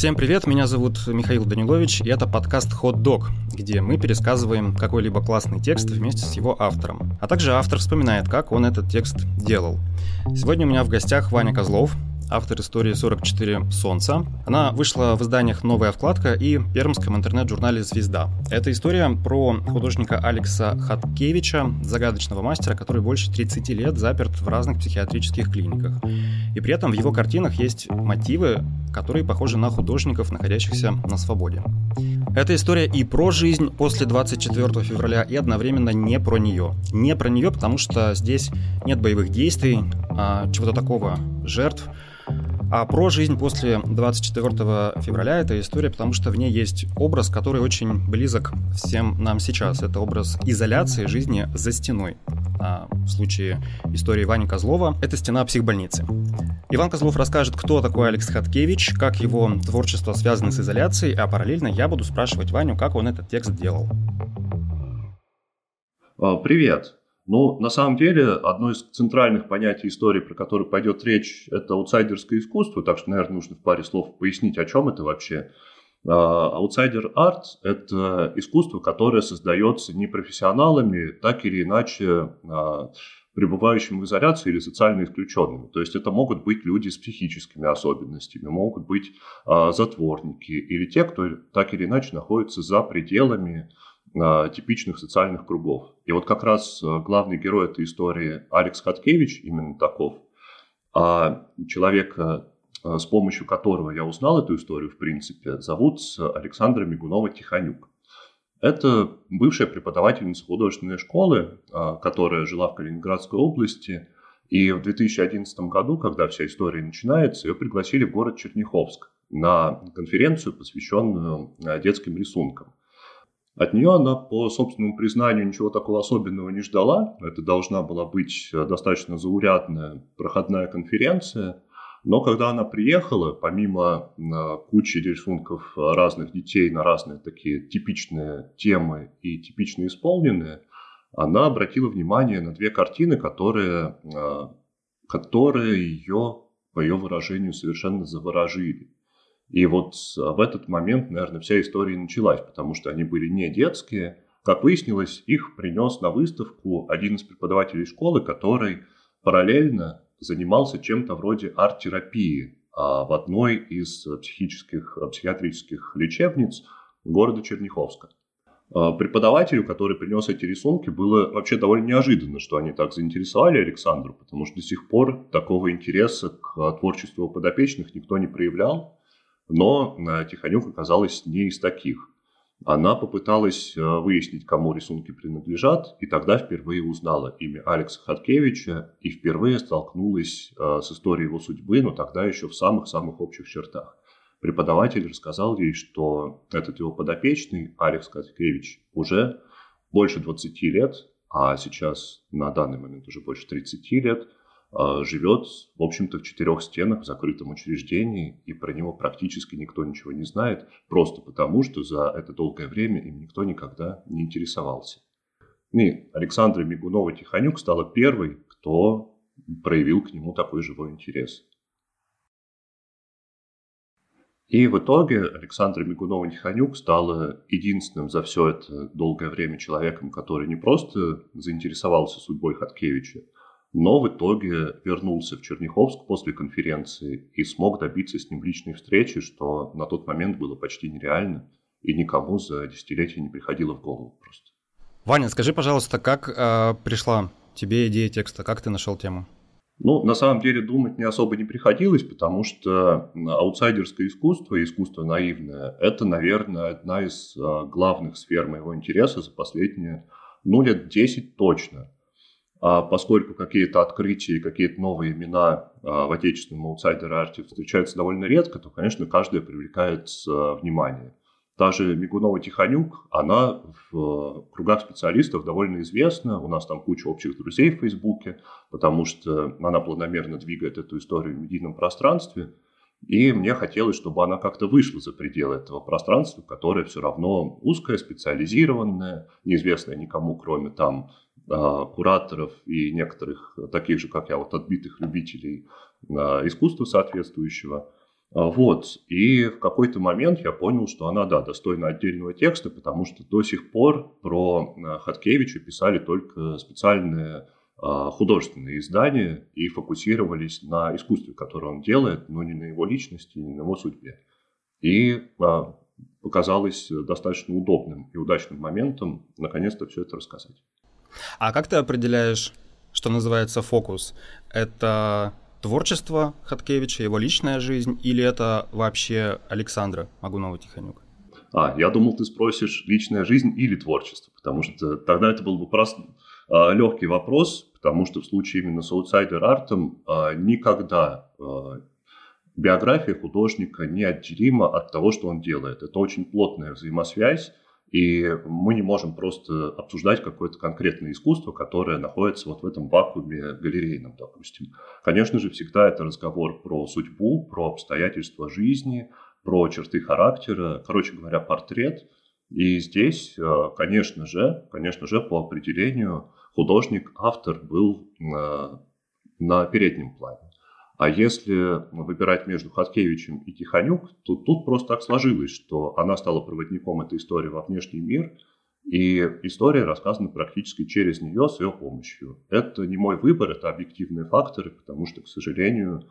Всем привет, меня зовут Михаил Данилович, и это подкаст Hot Dog, где мы пересказываем какой-либо классный текст вместе с его автором. А также автор вспоминает, как он этот текст делал. Сегодня у меня в гостях Ваня Козлов, автор истории 44 Солнца. Она вышла в изданиях «Новая вкладка» и пермском интернет-журнале «Звезда». Это история про художника Алекса Хаткевича, загадочного мастера, который больше 30 лет заперт в разных психиатрических клиниках. И при этом в его картинах есть мотивы, которые похожи на художников, находящихся на свободе. Эта история и про жизнь после 24 февраля, и одновременно не про нее. Не про нее, потому что здесь нет боевых действий, а чего-то такого, жертв, а про жизнь после 24 февраля это история, потому что в ней есть образ, который очень близок всем нам сейчас. Это образ изоляции жизни за стеной. А в случае истории Вани Козлова это стена психбольницы. Иван Козлов расскажет, кто такой Алекс Хаткевич, как его творчество связано с изоляцией, а параллельно я буду спрашивать Ваню, как он этот текст делал. А, привет. Ну, на самом деле, одно из центральных понятий истории, про которое пойдет речь, это аутсайдерское искусство, так что, наверное, нужно в паре слов пояснить, о чем это вообще. А, аутсайдер арт – это искусство, которое создается не профессионалами, так или иначе а, пребывающими в изоляции или социально исключенными. То есть это могут быть люди с психическими особенностями, могут быть а, затворники или те, кто так или иначе находится за пределами типичных социальных кругов. И вот как раз а, главный герой этой истории Алекс Хаткевич именно таков. А человека, а, с помощью которого я узнал эту историю, в принципе, зовут Александра Мигунова-Тихонюк. Это бывшая преподавательница художественной школы, которая жила в Калининградской области. И в 2011 году, когда вся история начинается, ее пригласили в город Черняховск на конференцию, посвященную детским рисункам. От нее она, по собственному признанию, ничего такого особенного не ждала. Это должна была быть э, достаточно заурядная проходная конференция. Но когда она приехала, помимо э, кучи рисунков разных детей на разные такие типичные темы и типично исполненные, она обратила внимание на две картины, которые, э, которые ее, по ее выражению, совершенно заворожили. И вот в этот момент, наверное, вся история началась, потому что они были не детские. Как выяснилось, их принес на выставку один из преподавателей школы, который параллельно занимался чем-то вроде арт-терапии а в одной из психических, психиатрических лечебниц города Черняховска. А преподавателю, который принес эти рисунки, было вообще довольно неожиданно, что они так заинтересовали Александру, потому что до сих пор такого интереса к творчеству подопечных никто не проявлял. Но э, Тихонюк оказалась не из таких. Она попыталась э, выяснить, кому рисунки принадлежат, и тогда впервые узнала имя Алекса Хаткевича и впервые столкнулась э, с историей его судьбы, но тогда еще в самых-самых общих чертах. Преподаватель рассказал ей, что этот его подопечный, Алекс Хаткевич, уже больше 20 лет, а сейчас на данный момент уже больше 30 лет – живет, в общем-то, в четырех стенах в закрытом учреждении, и про него практически никто ничего не знает, просто потому, что за это долгое время им никто никогда не интересовался. И Александра Мигунова-Тихонюк стала первой, кто проявил к нему такой живой интерес. И в итоге Александра Мигунова-Тихонюк стала единственным за все это долгое время человеком, который не просто заинтересовался судьбой Хаткевича, но в итоге вернулся в Черняховск после конференции и смог добиться с ним личной встречи, что на тот момент было почти нереально и никому за десятилетия не приходило в голову просто. Ваня, скажи, пожалуйста, как э, пришла тебе идея текста, как ты нашел тему? Ну, на самом деле думать не особо не приходилось, потому что аутсайдерское искусство искусство наивное – это, наверное, одна из э, главных сфер моего интереса за последние, ну, лет 10 точно – поскольку какие-то открытия и какие-то новые имена а, в отечественном аутсайдер-арте встречаются довольно редко, то, конечно, каждая привлекает а, внимание. Даже Мигунова-Тихонюк, она в кругах специалистов довольно известна. У нас там куча общих друзей в Фейсбуке, потому что она планомерно двигает эту историю в медийном пространстве. И мне хотелось, чтобы она как-то вышла за пределы этого пространства, которое все равно узкое, специализированное, неизвестное никому, кроме там а, кураторов и некоторых таких же, как я, вот отбитых любителей а, искусства соответствующего. Вот. И в какой-то момент я понял, что она, да, достойна отдельного текста, потому что до сих пор про Хаткевича писали только специальные художественные издания и фокусировались на искусстве, которое он делает, но не на его личности, не на его судьбе. И показалось достаточно удобным и удачным моментом наконец-то все это рассказать. А как ты определяешь, что называется фокус? Это творчество Хаткевича, его личная жизнь, или это вообще Александра Магунова-Тихонюк? А, я думал, ты спросишь личная жизнь или творчество, потому что тогда это был бы просто а, легкий вопрос, потому что в случае именно с аутсайдер артом а, никогда а, биография художника неотделима от того, что он делает. Это очень плотная взаимосвязь, и мы не можем просто обсуждать какое-то конкретное искусство, которое находится вот в этом вакууме галерейном, допустим. Конечно же, всегда это разговор про судьбу, про обстоятельства жизни, про черты характера, короче говоря, портрет. И здесь, э, конечно же, конечно же, по определению художник, автор был э, на переднем плане. А если выбирать между Хаткевичем и Тихонюк, то тут просто так сложилось, что она стала проводником этой истории во внешний мир, и история рассказана практически через нее с ее помощью. Это не мой выбор, это объективные факторы, потому что, к сожалению,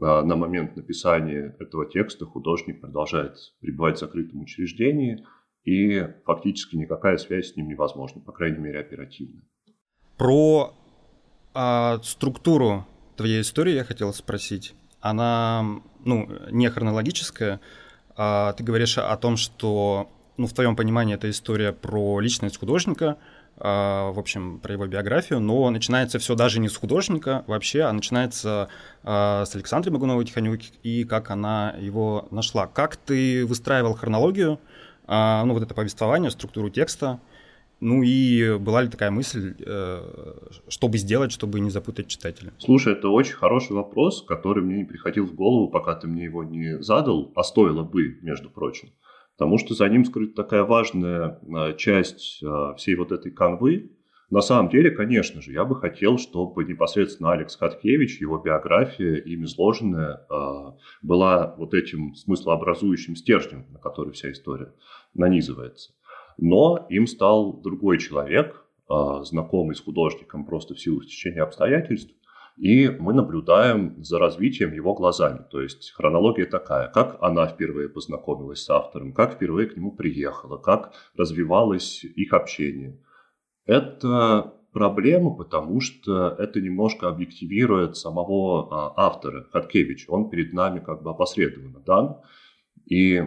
а, на момент написания этого текста художник продолжает пребывать в закрытом учреждении, и фактически никакая связь с ним невозможна, по крайней мере, оперативная. Про а, структуру твоей истории я хотел спросить. Она, ну, не хронологическая. А ты говоришь о том, что, ну, в твоем понимании это история про личность художника, а, в общем, про его биографию, но начинается все даже не с художника вообще, а начинается а, с Александры Магуновой Тихонюк и как она его нашла. Как ты выстраивал хронологию, а, ну, вот это повествование, структуру текста, ну и была ли такая мысль, э, что бы сделать, чтобы не запутать читателя? Слушай, это очень хороший вопрос, который мне не приходил в голову, пока ты мне его не задал, а стоило бы, между прочим. Потому что за ним скрыта такая важная э, часть э, всей вот этой канвы. На самом деле, конечно же, я бы хотел, чтобы непосредственно Алекс Хаткевич, его биография, им изложенная, была вот этим смыслообразующим стержнем, на который вся история нанизывается. Но им стал другой человек, а, знакомый с художником просто в силу течения обстоятельств, и мы наблюдаем за развитием его глазами. То есть хронология такая, как она впервые познакомилась с автором, как впервые к нему приехала, как развивалось их общение. Это проблема, потому что это немножко объективирует самого а, автора Хаткевича. Он перед нами как бы опосредованно дан. И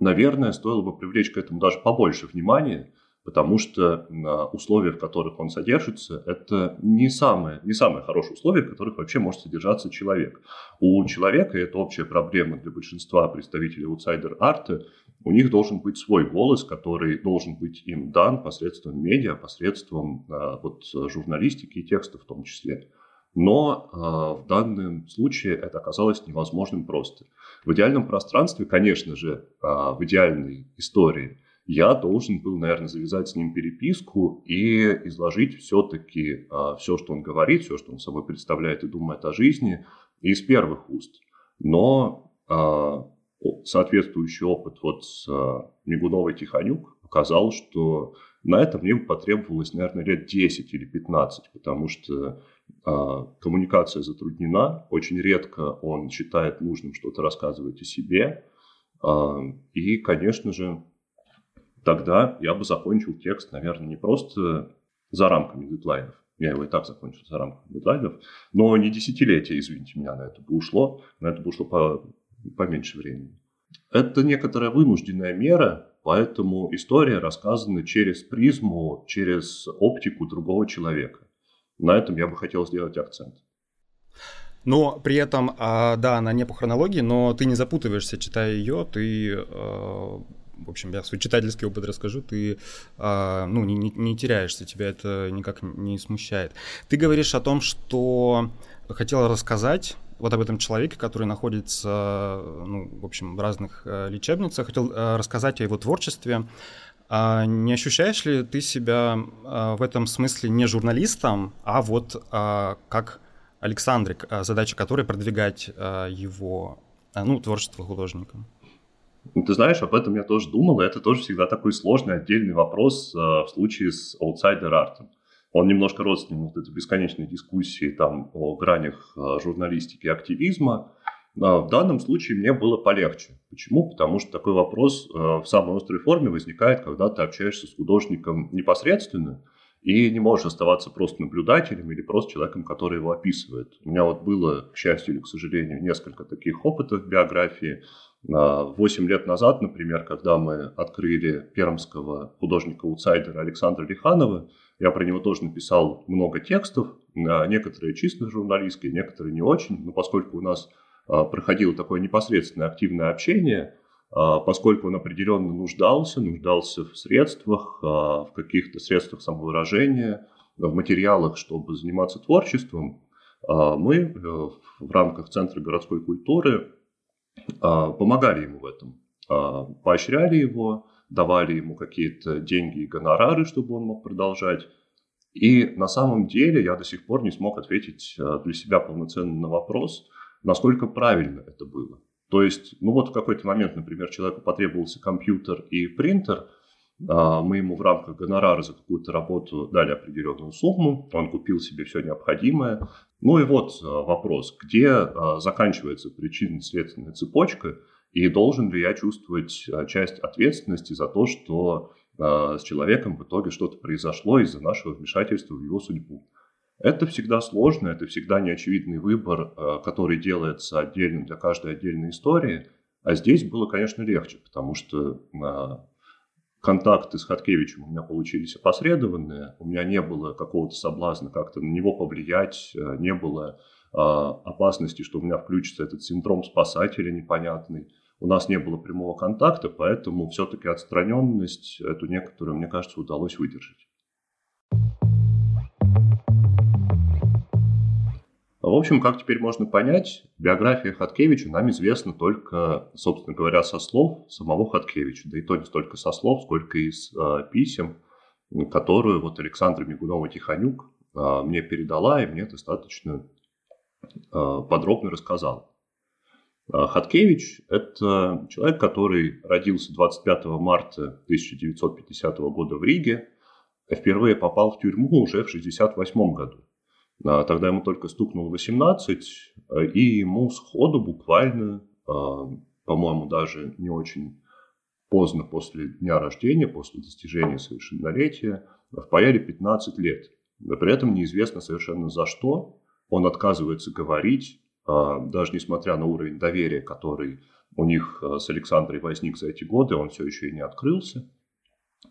наверное, стоило бы привлечь к этому даже побольше внимания, потому что условия, в которых он содержится, это не самые, не самые хорошие условия, в которых вообще может содержаться человек. У человека, и это общая проблема для большинства представителей аутсайдер-арта, у них должен быть свой голос, который должен быть им дан посредством медиа, посредством а, вот, журналистики и текста в том числе. Но э, в данном случае это оказалось невозможным просто. В идеальном пространстве, конечно же, э, в идеальной истории, я должен был, наверное, завязать с ним переписку и изложить все-таки э, а, все, что он говорит, все, что он собой представляет и думает о жизни, из первых уст. Но э, соответствующий опыт вот с э, Мигуновой Тихонюк показал, что на это мне потребовалось, наверное, лет 10 или 15, потому что коммуникация затруднена, очень редко он считает нужным что-то рассказывать о себе. А, и, конечно же, тогда я бы закончил текст, наверное, не просто за рамками дедлайнов, я его и так закончил за рамками дедлайнов, но не десятилетия, извините меня, на это бы ушло, на это бы ушло по, поменьше времени. Это некоторая вынужденная мера, поэтому история рассказана через призму, через оптику другого человека. На этом я бы хотел сделать акцент. Но при этом, а, да, она не по хронологии, но ты не запутываешься, читая ее, ты, а, в общем, я свой читательский опыт расскажу, ты, а, ну, не, не, теряешься, тебя это никак не смущает. Ты говоришь о том, что хотела рассказать вот об этом человеке, который находится, ну, в общем, в разных лечебницах, хотел рассказать о его творчестве, а не ощущаешь ли ты себя а, в этом смысле не журналистом, а вот а, как Александрик, задача которой продвигать его а, ну, творчество художника. Ну, ты знаешь, об этом я тоже думал, и это тоже всегда такой сложный отдельный вопрос в случае с аутсайдер-артом. Он немножко родственник вот этой бесконечной дискуссии там, о гранях журналистики и активизма. А в данном случае мне было полегче. Почему? Потому что такой вопрос э, в самой острой форме возникает, когда ты общаешься с художником непосредственно и не можешь оставаться просто наблюдателем или просто человеком, который его описывает. У меня вот было, к счастью или к сожалению, несколько таких опытов в биографии. Восемь лет назад, например, когда мы открыли пермского художника-аутсайдера Александра Лиханова, я про него тоже написал много текстов, некоторые чисто журналистские, некоторые не очень, но поскольку у нас а, проходило такое непосредственное активное общение, а, поскольку он определенно нуждался, нуждался в средствах, а, в каких-то средствах самовыражения, в материалах, чтобы заниматься творчеством, мы э, в рамках Центра городской культуры помогали ему в этом, поощряли его, давали ему какие-то деньги и гонорары, чтобы он мог продолжать. И на самом деле я до сих пор не смог ответить для себя полноценно на вопрос, насколько правильно это было. То есть, ну вот в какой-то момент, например, человеку потребовался компьютер и принтер, а, мы ему в рамках гонорара за какую-то работу дали определенную сумму, он купил себе все необходимое. Ну и вот э, вопрос, где э, заканчивается причинно-следственная цепочка, и должен ли я чувствовать часть ответственности за то, что с человеком в итоге что-то произошло из-за нашего вмешательства в его судьбу. Это всегда сложно, это всегда неочевидный выбор, э, который делается отдельным для каждой отдельной истории. А здесь было, конечно, легче, потому что э, контакты с Хаткевичем у меня получились опосредованные, у меня не было какого-то соблазна как-то на него повлиять, э, не было опасности, что у меня включится этот синдром спасателя непонятный. У нас не было прямого контакта, поэтому все-таки отстраненность эту некоторую, мне кажется, удалось выдержать. В общем, как теперь можно понять, биография Хаткевича нам известна только, собственно говоря, со слов самого Хаткевича. Да и то не столько со слов, сколько из э, писем, которую вот Александра Мигунова-Тихонюк э, мне передала и мне достаточно э, подробно рассказал. Хаткевич – это человек, который родился 25 марта 1950 года в Риге, впервые попал в тюрьму уже в 1968 году. А, тогда ему только стукнуло 18, э, и ему сходу буквально, а, по-моему, даже не очень поздно после дня рождения, после достижения совершеннолетия, впаяли 15 лет. Но при этом неизвестно совершенно за что. Он отказывается говорить, а, даже несмотря на уровень доверия, который у них с Александрой возник за эти годы, он все еще и не открылся.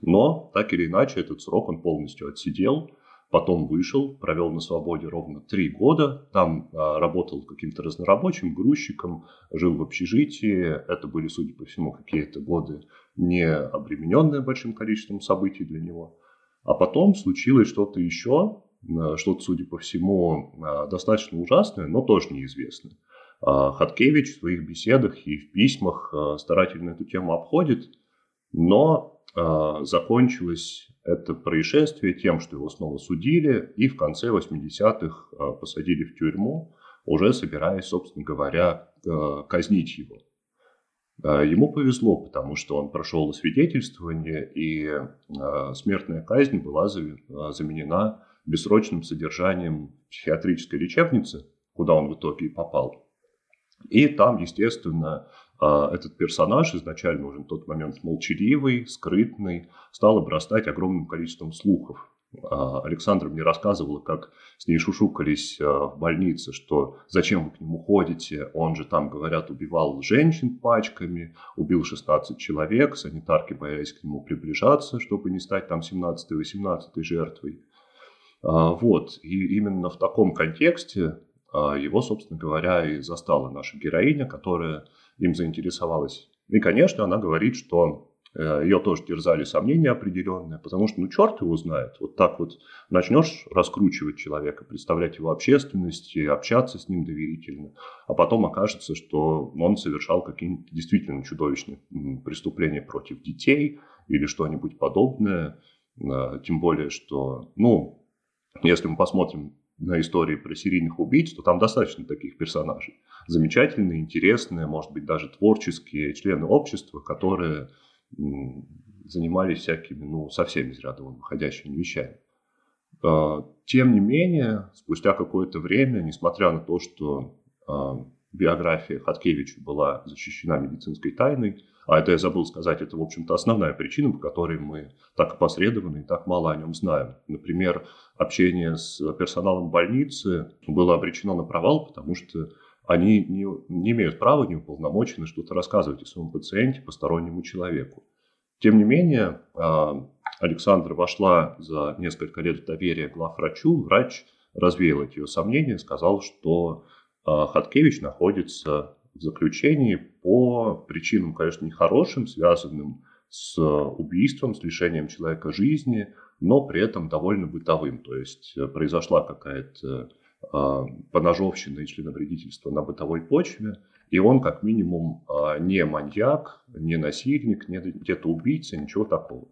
Но, так или иначе, этот срок он полностью отсидел – Потом вышел, провел на свободе ровно три года. Там а, работал каким-то разнорабочим, грузчиком, жил в общежитии. Это были, судя по всему, какие-то годы не обремененные большим количеством событий для него. А потом случилось что-то еще, а, что-то, судя по всему, а, достаточно ужасное, но тоже неизвестное. Хаткевич в своих беседах и в письмах старательно эту тему обходит, но закончилось это происшествие тем, что его снова судили и в конце 80-х а, посадили в тюрьму, уже собираясь, собственно говоря, а, казнить его. А, ему повезло, потому что он прошел свидетельствование, и смертная казнь была заменена бессрочным содержанием психиатрической лечебницы, куда он в итоге и попал. И там, естественно, этот персонаж, изначально уже на тот момент молчаливый, скрытный, стал обрастать огромным количеством слухов. А, Александра мне рассказывала, как с ней шушукались а, в больнице, что зачем вы к нему ходите, он же там, говорят, убивал женщин пачками, убил 16 человек, санитарки боялись к нему приближаться, чтобы не стать там 17-18 жертвой. Вот, и именно в таком контексте его, собственно говоря, и застала наша героиня, которая им заинтересовалась. И, конечно, она говорит, что э, ее тоже терзали сомнения определенные, потому что, ну, черт его знает, вот так вот начнешь раскручивать человека, представлять его общественности, общаться с ним доверительно, а потом окажется, что он совершал какие-нибудь действительно чудовищные преступления против детей или что-нибудь подобное, э, тем более, что, ну, если мы посмотрим на истории про серийных убийц, то там достаточно таких персонажей. Замечательные, интересные, может быть, даже творческие члены общества, которые занимались всякими, ну, совсем из ряда выходящими вещами. А, тем не менее, спустя какое-то время, несмотря на то, что а, биография Хаткевича была защищена медицинской тайной, а это я забыл сказать, это, в общем-то, основная причина, по которой мы так опосредованно и так мало о нем знаем. Например, общение с персоналом больницы было обречено на провал, потому что они не, не имеют права, не уполномочены что-то рассказывать о своем пациенте постороннему человеку. Тем не менее, а, Александра вошла за несколько лет в доверие главврачу. Врач развеял эти ее сомнения, сказал, что а, Хаткевич находится в заключении по причинам, конечно, нехорошим, связанным с убийством, с лишением человека жизни, но при этом довольно бытовым. То есть э, произошла какая-то э, поножовщина и членовредительство на бытовой почве, и он как минимум э, не маньяк, не насильник, не где-то убийца, ничего такого.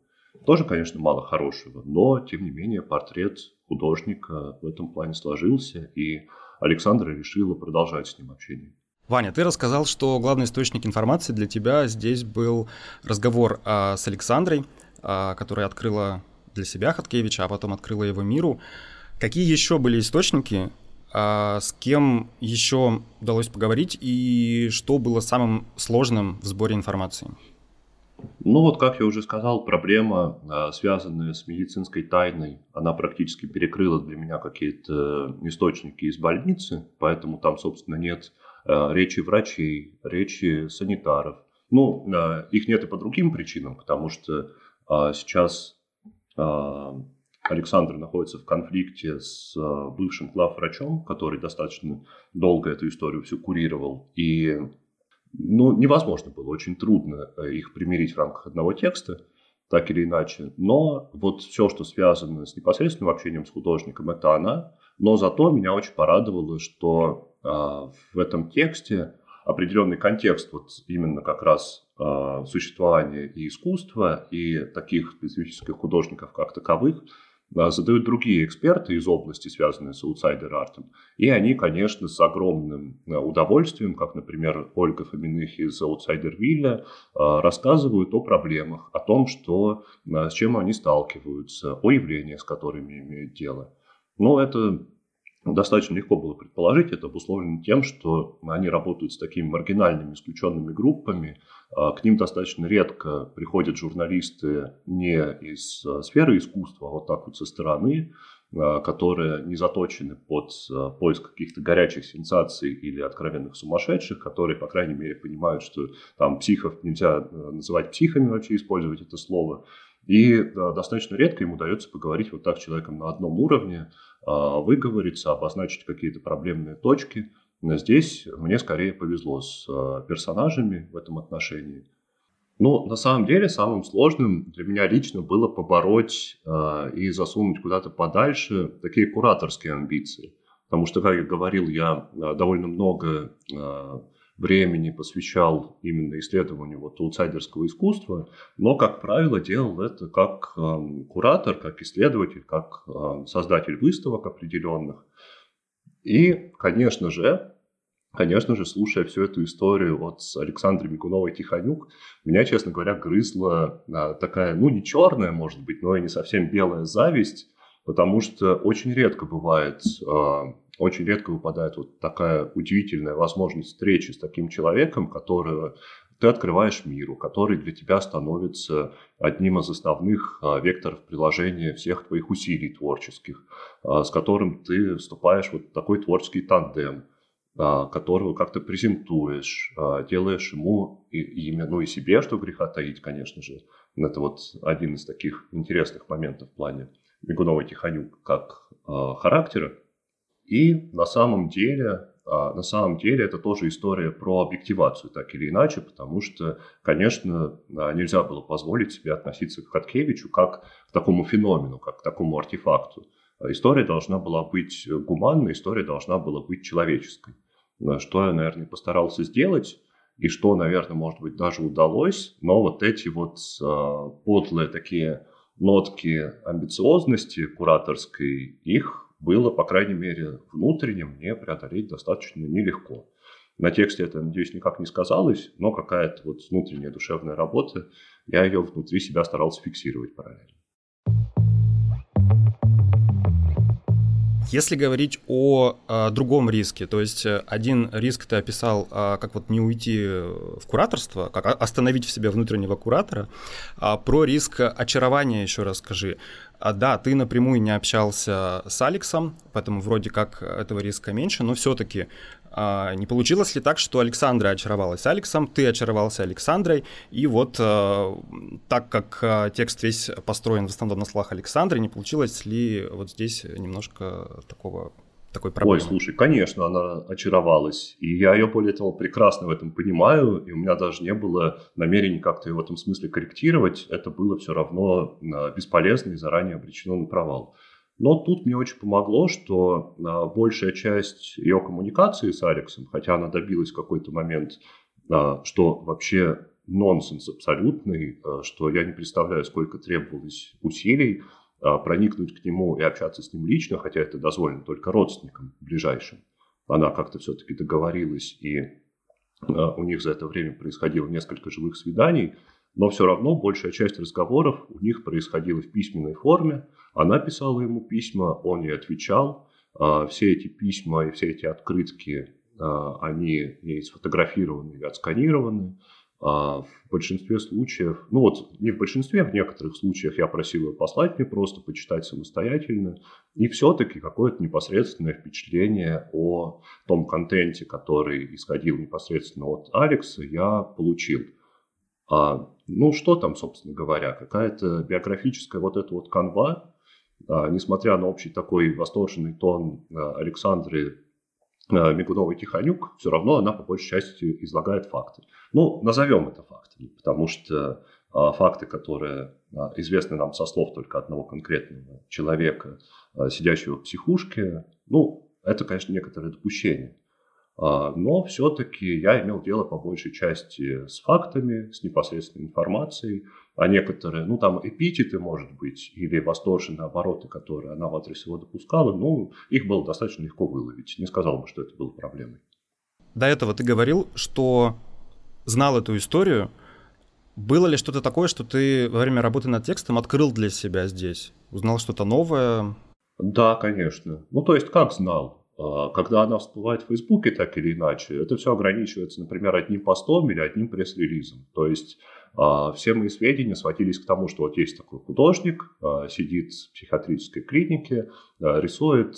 Тоже, конечно, мало хорошего, но, тем не менее, портрет художника в этом плане сложился, и Александра решила продолжать с ним общение. Ваня, ты рассказал, что главный источник информации для тебя здесь был разговор а, с Александрой, а, которая открыла для себя Хаткевича, а потом открыла его миру. Какие еще были источники, а, с кем еще удалось поговорить и что было самым сложным в сборе информации? Ну вот, как я уже сказал, проблема, а, связанная с медицинской тайной, она практически перекрыла для меня какие-то источники из больницы, поэтому там, собственно, нет речи врачей, речи санитаров. Ну, а, их нет и по другим причинам, потому что сейчас Александр находится в конфликте с бывшим главврачом, который достаточно долго эту историю всю курировал, и ну, невозможно было, очень трудно э, их примирить в рамках одного текста, так или иначе. Но вот все, что связано с непосредственным общением с художником, это она. Но зато меня очень порадовало, что э, в этом тексте определенный контекст вот именно как раз э, существования и искусства, и таких специфических художников как таковых – задают другие эксперты из области, связанные с аутсайдер-артом. И они, конечно, с огромным э, удовольствием, как, например, Ольга Фоминых из Аутсайдер-Вилля, э, рассказывают о проблемах, о том, что, э, с чем они сталкиваются, о явлениях, с которыми имеют дело. Но это достаточно легко было предположить. Это обусловлено тем, что они работают с такими маргинальными исключенными группами. А, к ним достаточно редко приходят журналисты не из а, сферы искусства, а вот так вот со стороны, а, которые не заточены под поиск каких-то горячих сенсаций или откровенных сумасшедших, которые, по крайней мере, понимают, что там психов нельзя называть психами вообще, использовать это слово. И достаточно редко им удается поговорить вот так с человеком на одном уровне, а, выговориться, обозначить какие-то проблемные точки. Но здесь мне скорее повезло с а, персонажами в этом отношении. Но на самом деле самым сложным для меня лично было побороть э, и засунуть куда-то подальше такие кураторские амбиции. Потому что, как я говорил, я довольно много времени посвящал именно исследованию вот аутсайдерского искусства, но, как правило, делал это как э, куратор, как исследователь, как э, создатель выставок определенных. И, конечно же, Конечно же, слушая всю эту историю от Александры Микуновой-Тихонюк, меня, честно говоря, грызла а, такая, ну, не черная, может быть, но и не совсем белая зависть, потому что очень редко бывает а, очень редко выпадает вот такая удивительная возможность встречи с таким человеком, которого ты открываешь миру, который для тебя становится одним из основных а, векторов приложения всех твоих усилий творческих, а, с которым ты вступаешь вот в такой творческий тандем, а, которого как-то презентуешь, делаешь ему и, ну и себе, что греха таить, конечно же. Это вот один из таких интересных моментов в плане Мигунова Тихонюк как характера. И на самом деле, а, на самом деле это тоже история про объективацию, так или иначе, потому что, конечно, а, нельзя было позволить себе относиться к Хаткевичу как к такому феномену, как к такому артефакту. История должна была быть гуманной, история должна была быть человеческой. Что я, наверное, постарался сделать, и что, наверное, может быть, даже удалось, но вот эти вот подлые такие нотки амбициозности кураторской, их было, по крайней мере, внутренне мне преодолеть достаточно нелегко. На тексте это, надеюсь, никак не сказалось, но какая-то вот внутренняя душевная работа, я ее внутри себя старался фиксировать параллельно. Если говорить о а, другом риске, то есть э, один риск ты описал, а, как вот не уйти в кураторство, как остановить в себе внутреннего куратора, а про риск очарования еще расскажи. Да, ты напрямую не общался с Алексом, поэтому вроде как этого риска меньше, но все-таки а, не получилось ли так, что Александра очаровалась Алексом, ты очаровался Александрой, и вот а, так как а, текст весь построен в основном на словах Александры, не получилось ли вот здесь немножко такого такой проблемы? Ой, слушай, конечно, она очаровалась. И я ее, более того, прекрасно в этом понимаю. И у меня даже не было намерений как-то ее в этом смысле корректировать. Это было все равно бесполезно и заранее обречено на провал. Но тут мне очень помогло, что а, большая часть ее коммуникации с Алексом, хотя она добилась в какой-то момент, а, что вообще нонсенс абсолютный, а, что я не представляю, сколько требовалось усилий проникнуть к нему и общаться с ним лично, хотя это дозволено только родственникам ближайшим. Она как-то все-таки договорилась, и у них за это время происходило несколько живых свиданий – но все равно большая часть разговоров у них происходила в письменной форме. Она писала ему письма, он ей отвечал. А, все эти письма и все эти открытки, а, они ей сфотографированы или отсканированы. А, в большинстве случаев, ну вот не в большинстве, в некоторых случаях я просил ее послать мне просто, почитать самостоятельно. И все-таки какое-то непосредственное впечатление о том контенте, который исходил непосредственно от Алекса, я получил. А, ну, что там, собственно говоря, какая-то биографическая вот эта вот канва, а, несмотря на общий такой восторженный тон а, Александры а, Мигуновой-Тихонюк, все равно она по большей части излагает факты. Ну, назовем это фактами, потому что факты, которые известны нам со слов только одного конкретного человека, сидящего в психушке, ну, это, конечно, некоторое допущение. А, но все-таки я имел дело по большей части с фактами, с непосредственной информацией, а некоторые, ну там эпитеты, может быть, или восторженные обороты, которые она в адрес его допускала, ну, их было достаточно легко выловить. Не сказал бы, что это было проблемой. До этого ты говорил, что знал эту историю. Было ли что-то такое, что ты во время работы над текстом открыл для себя здесь? Узнал что-то новое? Да, конечно. Ну, то есть, как знал? А, когда она всплывает в Фейсбуке так или иначе, это все ограничивается, например, одним постом или одним пресс-релизом. То есть а, все мои сведения сводились к тому, что вот есть такой художник, а, сидит в психиатрической клинике, рисует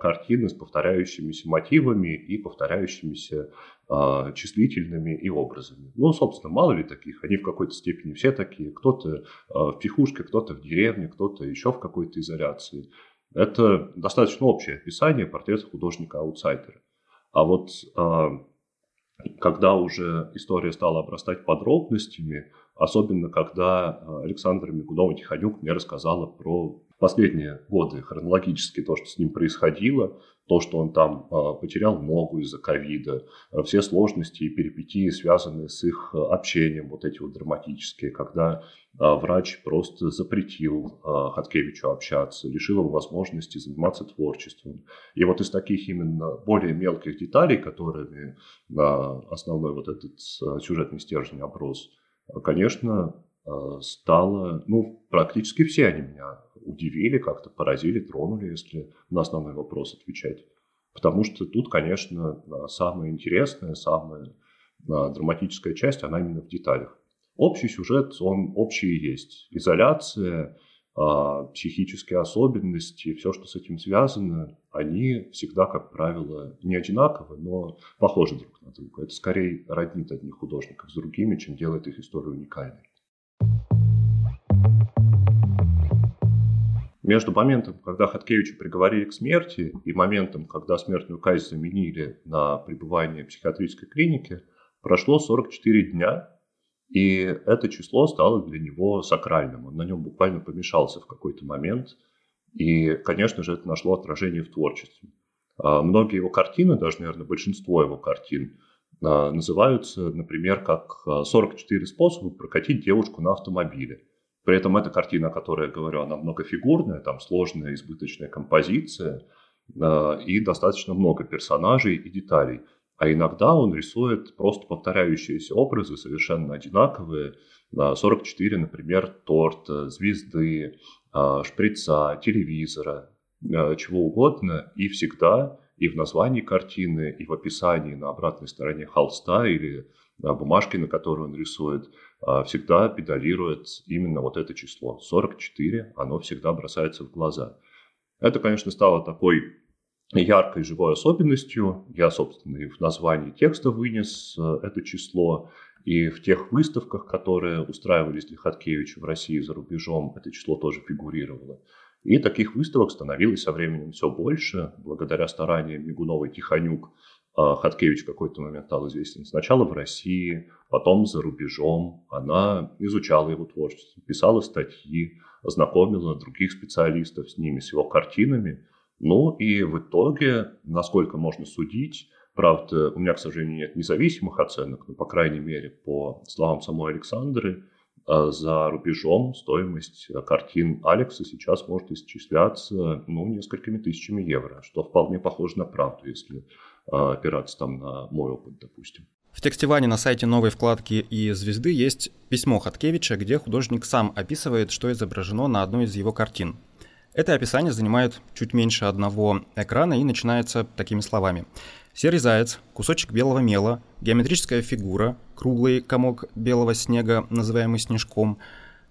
картины с повторяющимися мотивами и повторяющимися числительными и образами. Ну, собственно, мало ли таких, они в какой-то степени все такие. Кто-то в психушке, кто-то в деревне, кто-то еще в какой-то изоляции. Это достаточно общее описание портрета художника-аутсайдера. А вот а, когда уже история стала обрастать подробностями, особенно когда а, Александра Мигунова-Тихонюк мне рассказала про последние годы хронологически то, что с ним происходило, то, что он там а, потерял ногу из-за ковида, а, все сложности и перипетии, связанные с их общением, вот эти вот драматические, когда врач просто запретил Хаткевичу общаться, лишил его возможности заниматься творчеством. И вот из таких именно более мелких деталей, которыми основной вот этот сюжетный стержень оброс, конечно, стало, ну, практически все они меня удивили, как-то поразили, тронули, если на основной вопрос отвечать. Потому что тут, конечно, интересное, самая э, драматическая часть, она именно в деталях. Общий сюжет, он общий и есть. Изоляция, э, психические особенности, все, что с этим связано, они всегда, как правило, не одинаковы, но похожи друг на друга. Это скорее роднит одних художников с другими, чем делает их историю уникальной. Между моментом, когда Хаткевича приговорили к смерти, и моментом, когда смертную казнь заменили на пребывание в психиатрической клинике, прошло 44 дня, и это число стало для него сакральным. Он на нем буквально помешался в какой-то момент. И, конечно же, это нашло отражение в творчестве. А, многие его картины, даже, наверное, большинство его картин, а, называются, например, как «44 способа прокатить девушку на автомобиле». При этом эта картина, о которой я говорю, она многофигурная, там сложная избыточная композиция. и достаточно много персонажей и деталей. А иногда он рисует просто повторяющиеся образы, совершенно одинаковые. 44, например, торта, звезды, шприца, телевизора, чего угодно. И всегда и в названии картины, и в описании на обратной стороне холста или бумажки, на которой он рисует, всегда педалирует именно вот это число. 44, оно всегда бросается в глаза. Это, конечно, стало такой яркой живой особенностью. Я, собственно, и в названии текста вынес э, это число. И в тех выставках, которые устраивались для Хаткевича в России и за рубежом, это число тоже фигурировало. И таких выставок становилось со временем все больше. Благодаря стараниям Мигуновой Тихонюк а Хаткевич в какой-то момент стал известен сначала в России, потом за рубежом. Она изучала его творчество, писала статьи, знакомила других специалистов с ними, с его картинами. Ну и в итоге, насколько можно судить, правда, у меня, к сожалению, нет независимых оценок, но, по крайней мере, по словам самой Александры, а за рубежом стоимость картин Алекса сейчас может исчисляться ну, несколькими тысячами евро, что вполне похоже на правду, если а, опираться там на мой опыт, допустим. В тексте Вани на сайте новой вкладки и звезды есть письмо Хаткевича, где художник сам описывает, что изображено на одной из его картин. Это описание занимает чуть меньше одного экрана и начинается такими словами. Серый заяц, кусочек белого мела, геометрическая фигура, круглый комок белого снега, называемый снежком,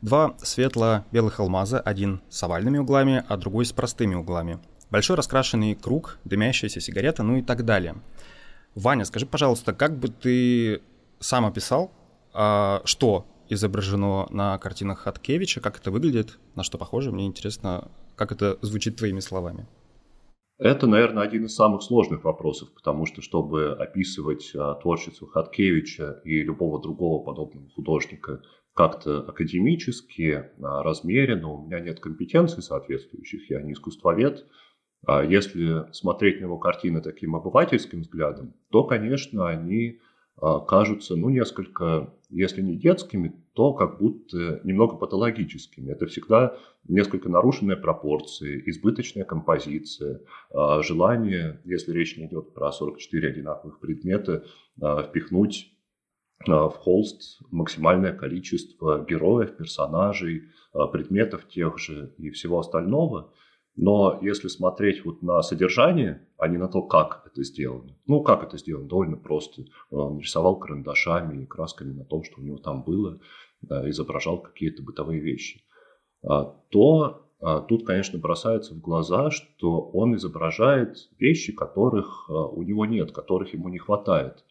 два светло-белых алмаза, один с овальными углами, а другой с простыми углами, большой раскрашенный круг, дымящаяся сигарета, ну и так далее. Ваня, скажи, пожалуйста, как бы ты сам описал, а, что изображено на картинах Хаткевича, как это выглядит, на что похоже? Мне интересно, как это звучит твоими словами. Это, наверное, один из самых сложных вопросов, потому что, чтобы описывать а, творчество Хаткевича и любого другого подобного художника как-то академически, а, размеренно, у меня нет компетенций соответствующих, я не искусствовед, а если смотреть на его картины таким обывательским взглядом, то, конечно, они а, кажутся, ну, несколько, если не детскими, то как будто немного патологическими. Это всегда несколько нарушенные пропорции, избыточная композиция, а, желание, если речь не идет про 44 одинаковых предмета, впихнуть в холст максимальное количество героев, персонажей, предметов тех же и всего остального – но если смотреть вот на содержание, а не на то, как это сделано, ну, как это сделано, довольно просто. Он рисовал карандашами и красками на том, что у него там было, изображал какие-то бытовые вещи. А, то а, тут, конечно, бросается в глаза, что он изображает вещи, которых а, у него нет, которых ему не хватает.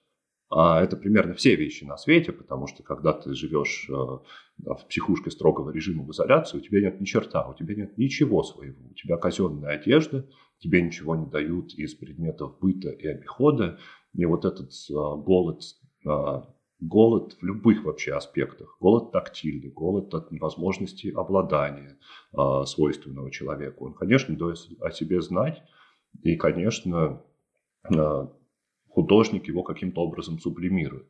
А это примерно все вещи на свете, потому что когда ты живешь э, в психушке строгого режима в изоляции, у тебя нет ни черта, у тебя нет ничего своего. У тебя казенная одежда, тебе ничего не дают из предметов быта и обихода. И вот этот э, голод, э, голод в любых вообще аспектах, голод тактильный, голод от невозможности обладания свойственного человеку, он, конечно, дает о себе знать. И, конечно, художник его каким-то образом сублимирует.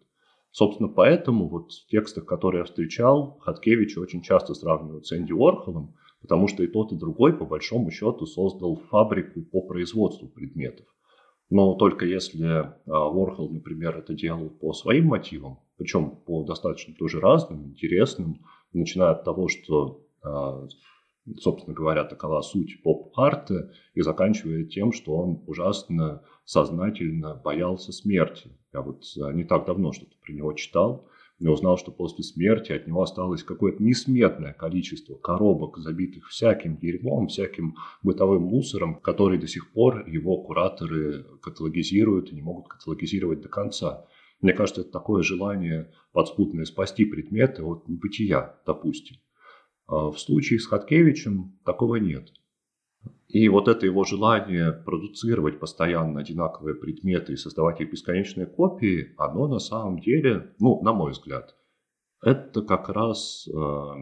Собственно, поэтому вот в текстах, которые я встречал, Хаткевич очень часто сравнивают с Энди Уорхолом, потому что и тот, и другой, по большому счету, создал фабрику по производству предметов. Но только если Уорхол, например, это делал по своим мотивам, причем по достаточно тоже разным, интересным, начиная от того, что а, собственно говоря, такова суть поп-арта, и заканчивая тем, что он ужасно сознательно боялся смерти. Я вот э, не так давно что-то про него читал, но узнал, что после смерти от него осталось какое-то несметное количество коробок, забитых всяким дерьмом, всяким бытовым мусором, который до сих пор его кураторы каталогизируют и не могут каталогизировать до конца. Мне кажется, это такое желание подспутное спасти предметы от небытия, допустим. А в случае с Хаткевичем такого нет. И вот это его желание продуцировать постоянно одинаковые предметы и создавать их бесконечные копии, оно на самом деле, ну, на мой взгляд, это как раз э,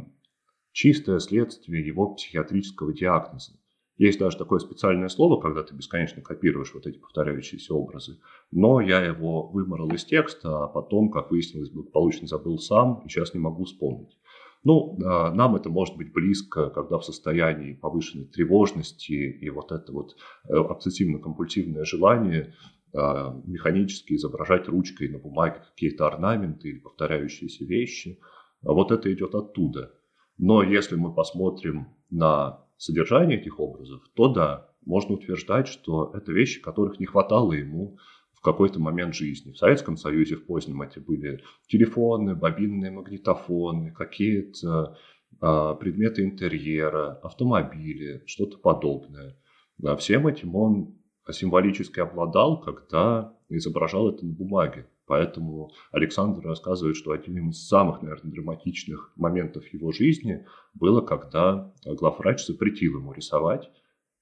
чистое следствие его психиатрического диагноза. Есть даже такое специальное слово, когда ты бесконечно копируешь вот эти повторяющиеся образы. Но я его выморал из текста, а потом, как выяснилось, благополучно забыл сам и сейчас не могу вспомнить. Ну, а, нам это может быть близко, когда в состоянии повышенной тревожности и вот это вот э, обсессивно-компульсивное желание а, механически изображать ручкой на бумаге какие-то орнаменты или повторяющиеся вещи. Вот это идет оттуда. Но если мы посмотрим на содержание этих образов, то да, можно утверждать, что это вещи, которых не хватало ему какой-то момент жизни. В Советском Союзе в позднем эти были телефоны, бобинные магнитофоны, какие-то а, предметы интерьера, автомобили, что-то подобное. Да, всем этим он символически обладал, когда изображал это на бумаге. Поэтому Александр рассказывает, что одним из самых, наверное, драматичных моментов его жизни было, когда главврач запретил ему рисовать,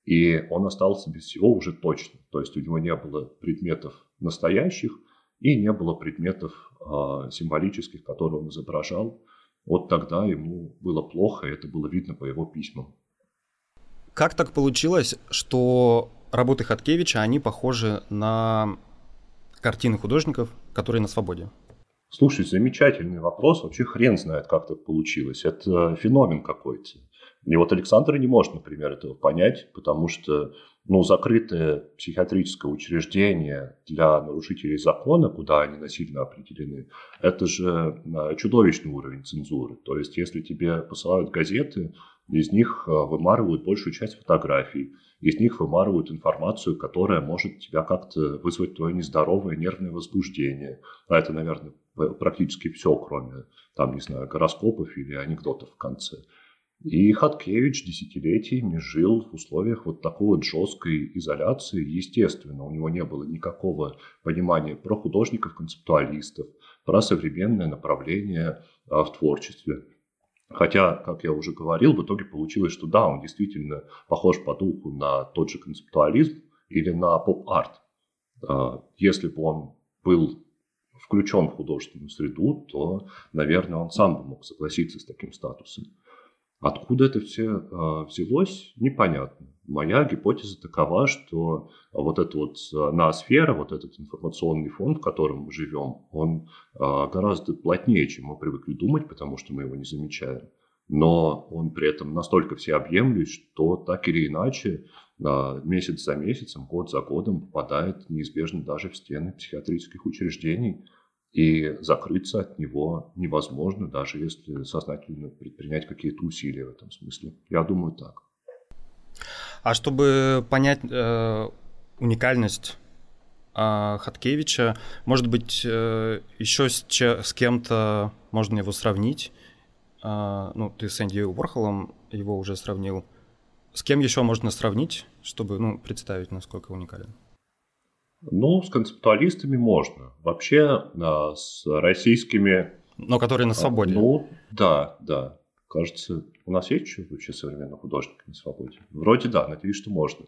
и он остался без всего уже точно. То есть у него не было предметов настоящих и не было предметов э, символических, которые он изображал. Вот тогда ему было плохо, и это было видно по его письмам. Как так получилось, что работы Хаткевича, они похожи на картины художников, которые на свободе? Слушай, замечательный вопрос. Вообще хрен знает, как так получилось. Это феномен какой-то. И вот Александр не может, например, этого понять, потому что ну, закрытое психиатрическое учреждение для нарушителей закона, куда они насильно определены, это же а, чудовищный уровень цензуры. То есть, если тебе посылают газеты, из них а, вымарывают большую часть фотографий, из них вымарывают информацию, которая может тебя как-то вызвать твое нездоровое нервное возбуждение. А это, наверное, практически все, кроме, там, не знаю, гороскопов или анекдотов в конце. И Хаткевич десятилетиями жил в условиях вот такой вот жесткой изоляции. Естественно, у него не было никакого понимания про художников-концептуалистов, про современное направление а, в творчестве. Хотя, как я уже говорил, в итоге получилось, что да, он действительно похож по духу на тот же концептуализм или на поп-арт. А, если бы он был включен в художественную среду, то, наверное, он сам бы мог согласиться с таким статусом. Откуда это все э, взялось, непонятно. Моя гипотеза такова, что вот эта вот а, ноосфера, вот этот информационный фон, в котором мы живем, он э, гораздо плотнее, чем мы привыкли думать, потому что мы его не замечаем. Но он при этом настолько всеобъемлющ, что так или иначе месяц за месяцем, год за годом попадает неизбежно даже в стены психиатрических учреждений – и закрыться от него невозможно, даже если сознательно предпринять какие-то усилия в этом смысле. Я думаю так. А чтобы понять э, уникальность э, Хаткевича, может быть, э, еще с, с кем-то можно его сравнить? Э, ну, ты с Энди Уорхолом его уже сравнил. С кем еще можно сравнить, чтобы ну, представить, насколько уникален? Ну, с концептуалистами можно. Вообще, а, с российскими... Но которые на а, свободе. Ну, да, да. Кажется, у нас есть еще вообще современных художников на свободе? Вроде да, надеюсь, что можно.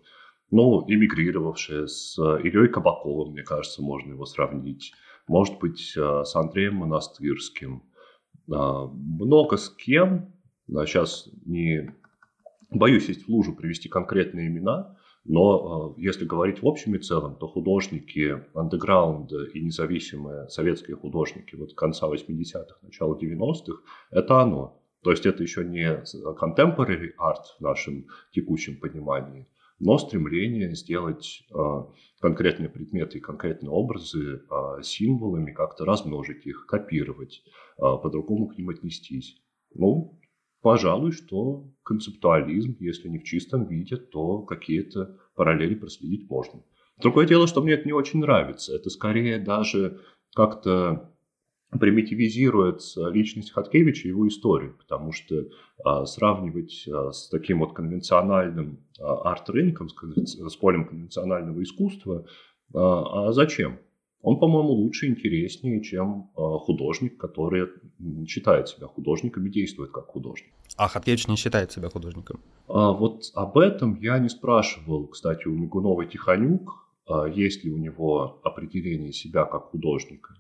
Ну, эмигрировавшие с Ильей Кабаковым, мне кажется, можно его сравнить. Может быть, а, с Андреем Монастырским. Много с кем. Сейчас не боюсь есть в лужу привести конкретные имена, но э, если говорить в общем и целом, то художники андеграунда и независимые советские художники вот конца 80-х, начала 90-х, это оно. То есть это еще не contemporary art в нашем текущем понимании, но стремление сделать э, конкретные предметы и конкретные образы э, символами, как-то размножить их, копировать, по-другому к ним отнестись. Ну, пожалуй, что концептуализм, если не в чистом виде, то какие-то параллели проследить можно. Другое дело, что мне это не очень нравится. Это скорее даже как-то примитивизирует личность Хаткевича и его историю, потому что а, сравнивать а, с таким вот конвенциональным а, арт-рынком, с, с полем конвенционального искусства, а, а зачем? Он, по-моему, лучше, интереснее, чем э, художник, который считает себя художником и действует как художник. А Хаткевич не считает себя художником? А, вот об этом я не спрашивал, кстати, у Мигунова Тихонюк, а, есть ли у него определение себя как художника.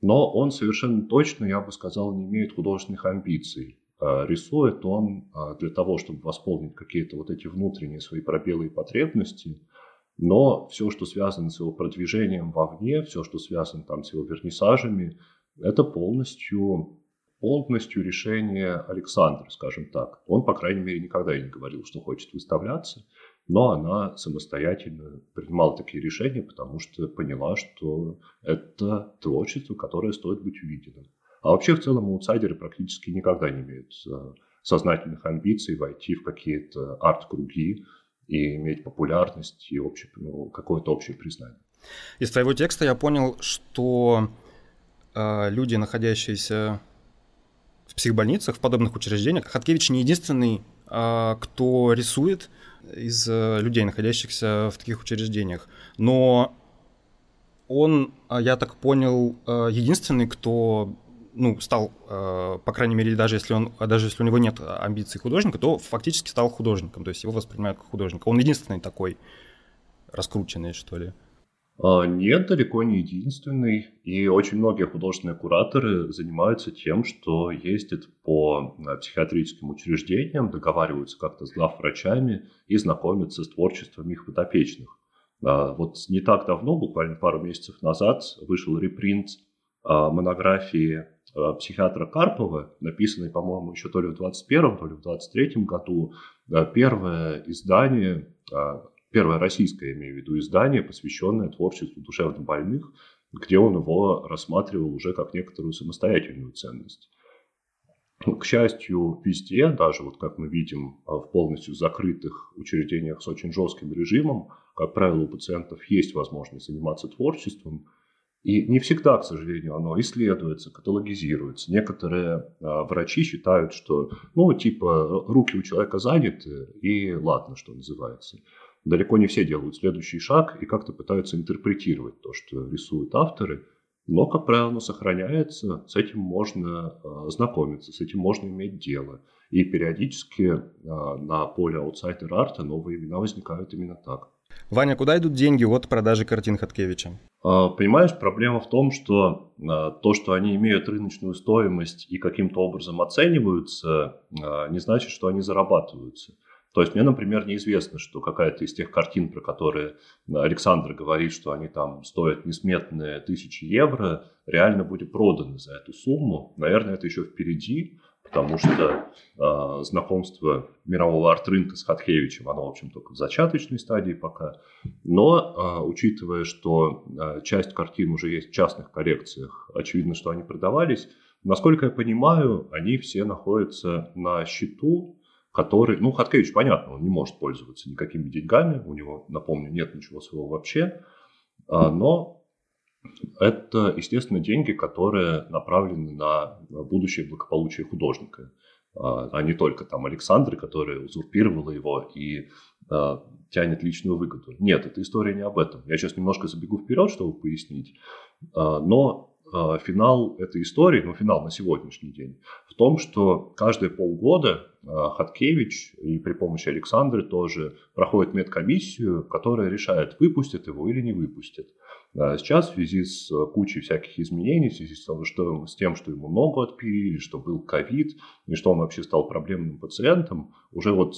Но он совершенно точно, я бы сказал, не имеет художественных амбиций. А, рисует он для того, чтобы восполнить какие-то вот эти внутренние свои пробелы и потребности – но все, что связано с его продвижением вовне, все, что связано там с его вернисажами, это полностью, полностью решение Александра, скажем так. Он, по крайней мере, никогда не говорил, что хочет выставляться, но она самостоятельно принимала такие решения, потому что поняла, что это творчество, которое стоит быть увиденным. А вообще, в целом, аутсайдеры практически никогда не имеют э, сознательных амбиций войти в какие-то арт-круги и иметь популярность и общее, ну, какое-то общее признание. Из твоего текста я понял, что э, люди, находящиеся в психбольницах, в подобных учреждениях, Хаткевич не единственный, э, кто рисует из э, людей, находящихся в таких учреждениях. Но он, я так понял, э, единственный, кто ну, стал, э, по крайней мере, даже если, он, даже если у него нет амбиций художника, то фактически стал художником, то есть его воспринимают как художника. Он единственный такой раскрученный, что ли. А, нет, далеко не единственный. И очень многие художественные кураторы занимаются тем, что ездят по э, психиатрическим учреждениям, договариваются как-то с главврачами и знакомятся с творчеством их подопечных. А, вот не так давно, буквально пару месяцев назад, вышел репринт а, монографии психиатра Карпова, написанный, по-моему, еще то ли в 21 то ли в 23 году. Первое издание, э, первое российское, имею в виду, издание, посвященное творчеству душевнобольных, где он его рассматривал уже как некоторую самостоятельную ценность. К счастью, везде, даже вот как мы видим э, в полностью закрытых учреждениях с очень жестким режимом, как правило, у пациентов есть возможность заниматься творчеством, и не всегда, к сожалению, оно исследуется, каталогизируется. Некоторые а, врачи считают, что, ну, типа, руки у человека заняты, и ладно, что называется. Далеко не все делают следующий шаг и как-то пытаются интерпретировать то, что рисуют авторы. Но, как правило, оно сохраняется, с этим можно а, знакомиться, с этим можно иметь дело. И периодически а, на поле аутсайдер-арта новые имена возникают именно так. Ваня, куда идут деньги от продажи картин Хаткевича? А, понимаешь, проблема в том, что а, то, что они имеют рыночную стоимость и каким-то образом оцениваются, а, не значит, что они зарабатываются. То есть мне, например, неизвестно, что какая-то из тех картин, про которые Александр говорит, что они там стоят несметные тысячи евро, реально будет продана за эту сумму. Наверное, это еще впереди потому что э, знакомство мирового арт-рынка с Хаткевичем, оно, в общем, только в зачаточной стадии пока. Но, э, учитывая, что э, часть картин уже есть в частных коллекциях, очевидно, что они продавались, насколько я понимаю, они все находятся на счету, который, ну, Хаткевич, понятно, он не может пользоваться никакими деньгами, у него, напомню, нет ничего своего вообще, но это, естественно, деньги, которые направлены на будущее благополучие художника, а, а не только там Александры, которая узурпировала его и а, тянет личную выгоду. Нет, эта история не об этом. Я сейчас немножко забегу вперед, чтобы пояснить. А, но финал этой истории, ну финал на сегодняшний день, в том, что каждые полгода Хаткевич и при помощи Александры тоже проходит медкомиссию, которая решает, выпустят его или не выпустят. Сейчас в связи с кучей всяких изменений, в связи с, тем, что, с тем, что ему ногу отпилили, что был ковид, и что он вообще стал проблемным пациентом, уже вот,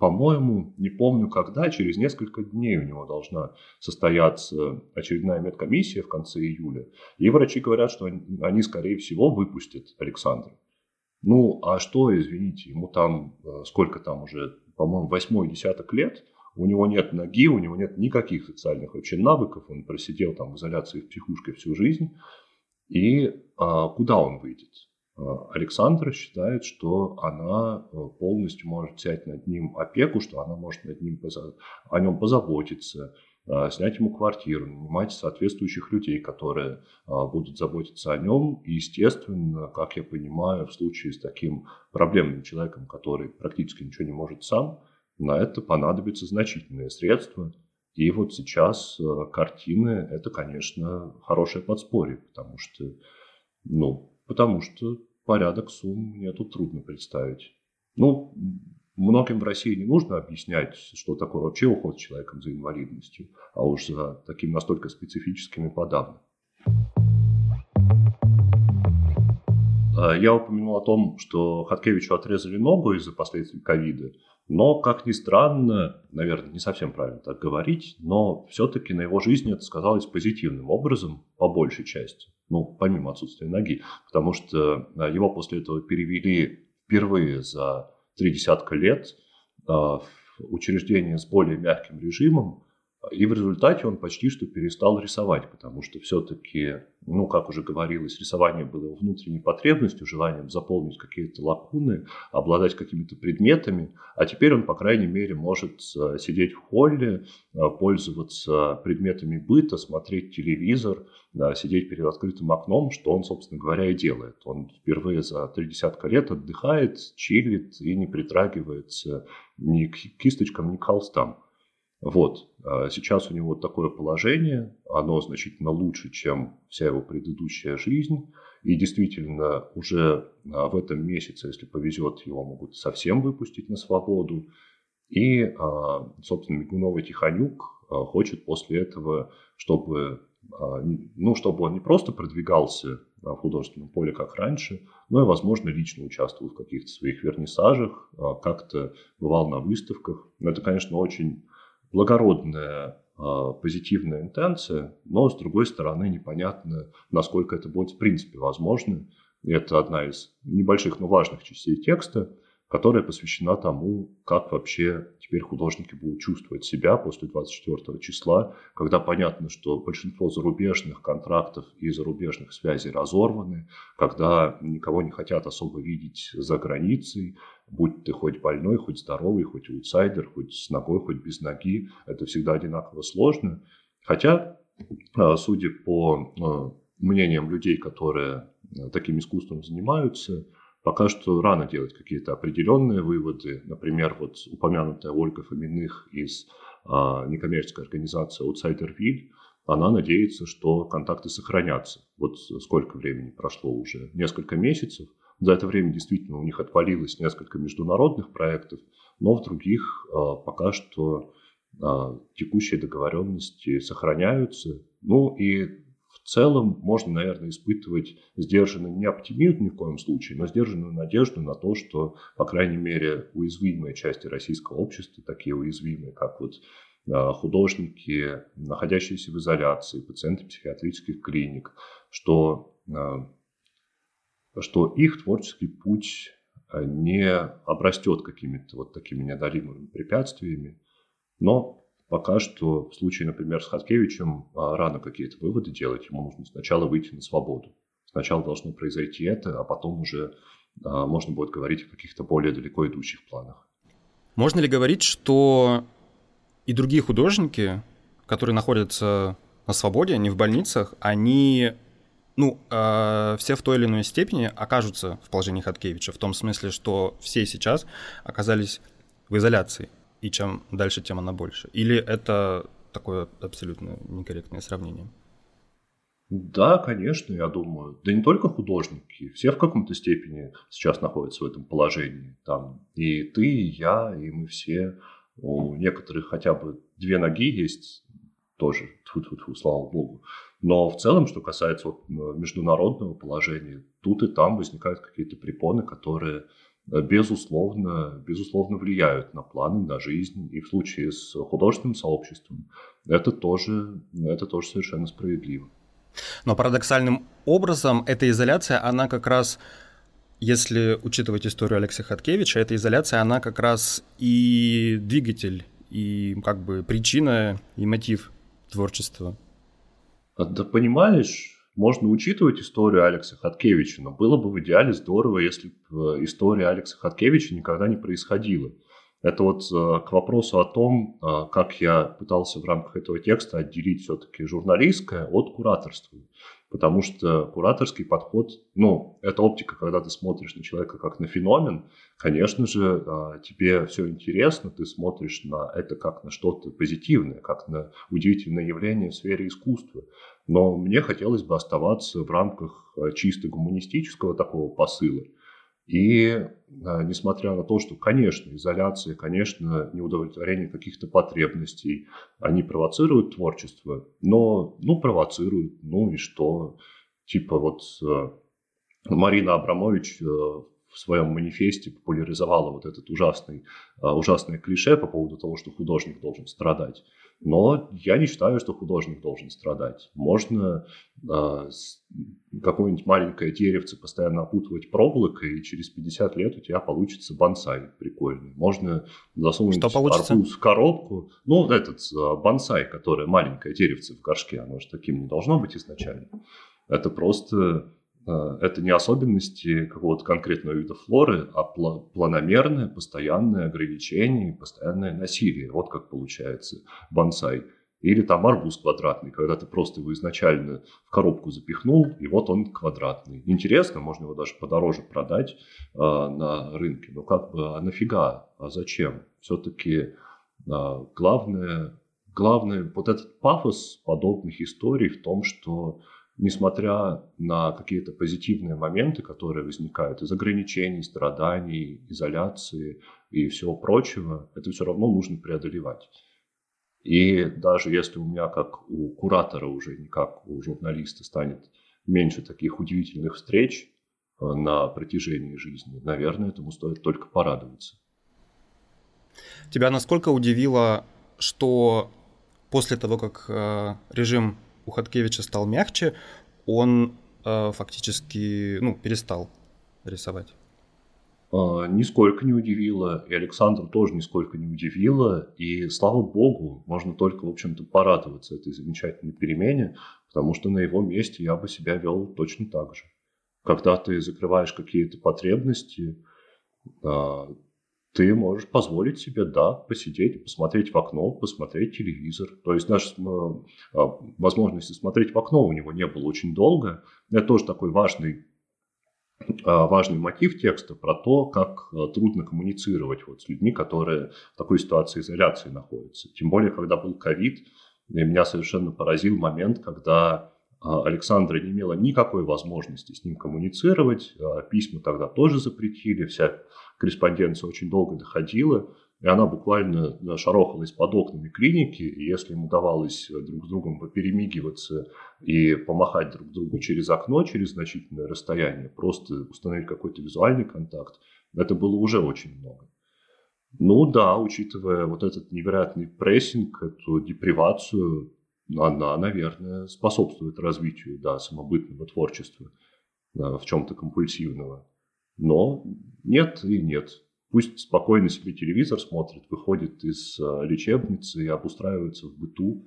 по-моему, не помню когда, через несколько дней у него должна состояться очередная медкомиссия в конце июля. И врачи говорят, что они, скорее всего, выпустят Александра. Ну, а что, извините, ему там, э, сколько там уже, по-моему, восьмой десяток лет – у него нет ноги, у него нет никаких социальных вообще навыков, он просидел там в изоляции в психушке всю жизнь. И а, куда он выйдет? А, Александра считает, что она э, полностью может взять над ним опеку, что она может над ним о нем позаботиться, а, снять ему квартиру, нанимать соответствующих людей, которые будут заботиться о нем. И, естественно, как я понимаю, в случае с таким проблемным человеком, который практически ничего не может сам, на это понадобятся значительные средства. И вот сейчас э, картины – это, конечно, хорошее подспорье, потому что, ну, потому что порядок сумм мне тут трудно представить. Ну, многим в России не нужно объяснять, что такое вообще уход с человеком за инвалидностью, а уж за такими настолько специфическими подавно. А, я упомянул о том, что Хаткевичу отрезали ногу из-за последствий ковида. Но, как ни странно, наверное, не совсем правильно так говорить, но все-таки на его жизни это сказалось позитивным образом, по большей части. Ну, помимо отсутствия ноги. Потому что а, его после этого перевели впервые за три десятка лет а, в учреждение с более мягким режимом, и в результате он почти что перестал рисовать, потому что все-таки, ну, как уже говорилось, рисование было его внутренней потребностью, желанием заполнить какие-то лакуны, обладать какими-то предметами. А теперь он, по крайней мере, может э, сидеть в холле, э, пользоваться предметами быта, смотреть телевизор, сидеть перед открытым окном, что он, собственно говоря, и делает. Он впервые за три десятка лет отдыхает, чилит и не притрагивается ни к кисточкам, ни к холстам. Вот, а сейчас у него такое положение, оно значительно лучше, чем вся его предыдущая жизнь. И действительно, уже а, в этом месяце, если повезет, его могут совсем выпустить на свободу. И, а, собственно, Мигуновый Тихонюк хочет после этого, чтобы, ну, чтобы он не просто продвигался в художественном поле, как раньше, но и, возможно, лично участвовал в каких-то своих вернисажах, как-то бывал на выставках. Но это, конечно, очень благородная а, позитивная интенция, но с другой стороны непонятно, насколько это будет в принципе возможно. Это одна из небольших, но важных частей текста, которая посвящена тому, как вообще теперь художники будут чувствовать себя после 24 числа, когда понятно, что большинство зарубежных контрактов и зарубежных связей разорваны, когда никого не хотят особо видеть за границей, будь ты хоть больной, хоть здоровый, хоть аутсайдер, хоть с ногой, хоть без ноги, это всегда одинаково сложно. Хотя, а, судя по а, мнениям людей, которые а, таким искусством занимаются, пока что рано делать какие-то определенные выводы. Например, вот упомянутая Ольга Фоминых из некоммерческой организации Outsiderville, она надеется, что контакты сохранятся. Вот сколько времени прошло уже? Несколько месяцев. За это время действительно у них отвалилось несколько международных проектов, но в других а, пока что а, текущие договоренности сохраняются. Ну и в целом можно, наверное, испытывать сдержанный не оптимизм ни в коем случае, но сдержанную надежду на то, что, по крайней мере, уязвимые части российского общества, такие уязвимые, как вот а, художники, находящиеся в изоляции, пациенты психиатрических клиник, что что их творческий путь э, не обрастет какими-то вот такими неодолимыми препятствиями. Но пока что в случае, например, с Хаткевичем а, рано какие-то выводы делать. Ему нужно сначала выйти на свободу. Сначала должно произойти это, а потом уже а, можно будет говорить о каких-то более далеко идущих планах. Можно ли говорить, что и другие художники, которые находятся на свободе, не в больницах, они ну, э, все в той или иной степени окажутся в положении Хаткевича, в том смысле, что все сейчас оказались в изоляции, и чем дальше, тем она больше. Или это такое абсолютно некорректное сравнение? Да, конечно, я думаю. Да не только художники, все в каком-то степени сейчас находятся в этом положении. Там и ты, и я, и мы все. У некоторых хотя бы две ноги есть, тоже, тьфу -тьфу -тьфу, слава богу. Но в целом, что касается вот международного положения, тут и там возникают какие-то препоны, которые безусловно, безусловно влияют на планы, на жизнь. И в случае с художественным сообществом это тоже, это тоже совершенно справедливо. Но парадоксальным образом эта изоляция, она как раз, если учитывать историю Алекса Хаткевича, эта изоляция, она как раз и двигатель, и как бы причина, и мотив творчества да понимаешь, можно учитывать историю Алекса Хаткевича, но было бы в идеале здорово, если бы э, история Алекса Хаткевича никогда не происходила. Это вот э, к вопросу о том, э, как я пытался в рамках этого текста отделить все-таки журналистское от кураторства. Потому что кураторский подход, ну, это оптика, когда ты смотришь на человека как на феномен, конечно же, тебе все интересно, ты смотришь на это как на что-то позитивное, как на удивительное явление в сфере искусства. Но мне хотелось бы оставаться в рамках э, чисто гуманистического такого посыла. И э, несмотря на то, что, конечно, изоляция, конечно, неудовлетворение каких-то потребностей, они провоцируют творчество, но, ну, провоцируют, ну и что? Типа вот э, Марина Абрамович в своем манифесте популяризовала вот этот ужасный, ужасное клише по поводу того, что художник должен страдать. Но я не считаю, что художник должен страдать. Можно э, какое-нибудь маленькое деревце постоянно опутывать проволокой, и через 50 лет у тебя получится бонсай прикольный. Можно засунуть что получится? арбуз в коробку. Ну, этот э, бонсай, которое маленькое деревце в горшке, оно же таким не должно быть изначально. Это просто это не особенности какого-то конкретного вида флоры, а планомерное, постоянное ограничение, постоянное насилие. Вот как получается бонсай. Или там арбуз квадратный, когда ты просто его изначально в коробку запихнул, и вот он квадратный. Интересно, можно его даже подороже продать э, на рынке. Но как бы, а нафига? А зачем? Все-таки э, главное, главное, вот этот пафос подобных историй в том, что несмотря на какие-то позитивные моменты, которые возникают из ограничений, страданий, изоляции и всего прочего, это все равно нужно преодолевать. И даже если у меня, как у куратора уже, не как у журналиста, станет меньше таких удивительных встреч э, на протяжении жизни, наверное, этому стоит только порадоваться. Тебя насколько удивило, что после того, как э, режим у Хаткевича стал мягче, он э, фактически ну, перестал рисовать. А, нисколько не удивило, и Александр тоже нисколько не удивило, и слава богу, можно только, в общем-то, порадоваться этой замечательной перемене, потому что на его месте я бы себя вел точно так же. Когда ты закрываешь какие-то потребности, а, ты можешь позволить себе, да, посидеть, посмотреть в окно, посмотреть телевизор. То есть наша э, возможности смотреть в окно у него не было очень долго. Это тоже такой важный а, важный мотив текста про то, как э, трудно коммуницировать вот с людьми, которые в такой ситуации изоляции находятся. Тем более, когда был ковид, меня совершенно поразил момент, когда а, Александра не имела никакой возможности с ним коммуницировать, а, письма тогда тоже запретили, вся корреспонденция очень долго доходила, и она буквально шарохалась под окнами клиники, и если им удавалось друг с другом перемигиваться и помахать друг другу через окно, через значительное расстояние, просто установить какой-то визуальный контакт, это было уже очень много. Ну да, учитывая вот этот невероятный прессинг, эту депривацию, она, наверное, способствует развитию да, самобытного творчества, в чем-то компульсивного. Но нет и нет. Пусть спокойно себе телевизор смотрит, выходит из а, лечебницы и обустраивается в быту,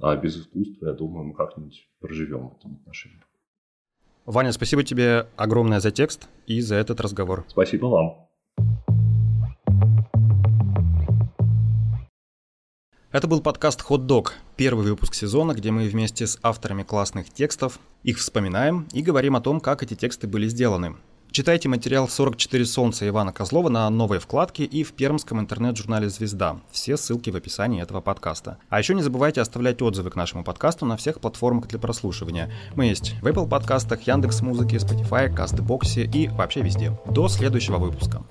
а без искусства, я думаю, мы как-нибудь проживем в этом отношении. Ваня, спасибо тебе огромное за текст и за этот разговор. Спасибо вам. Это был подкаст «Хот Дог», первый выпуск сезона, где мы вместе с авторами классных текстов их вспоминаем и говорим о том, как эти тексты были сделаны. Читайте материал «44 солнца» Ивана Козлова на новой вкладке и в пермском интернет-журнале «Звезда». Все ссылки в описании этого подкаста. А еще не забывайте оставлять отзывы к нашему подкасту на всех платформах для прослушивания. Мы есть в Apple подкастах, Яндекс Музыке, Spotify, Кастбоксе и вообще везде. До следующего выпуска.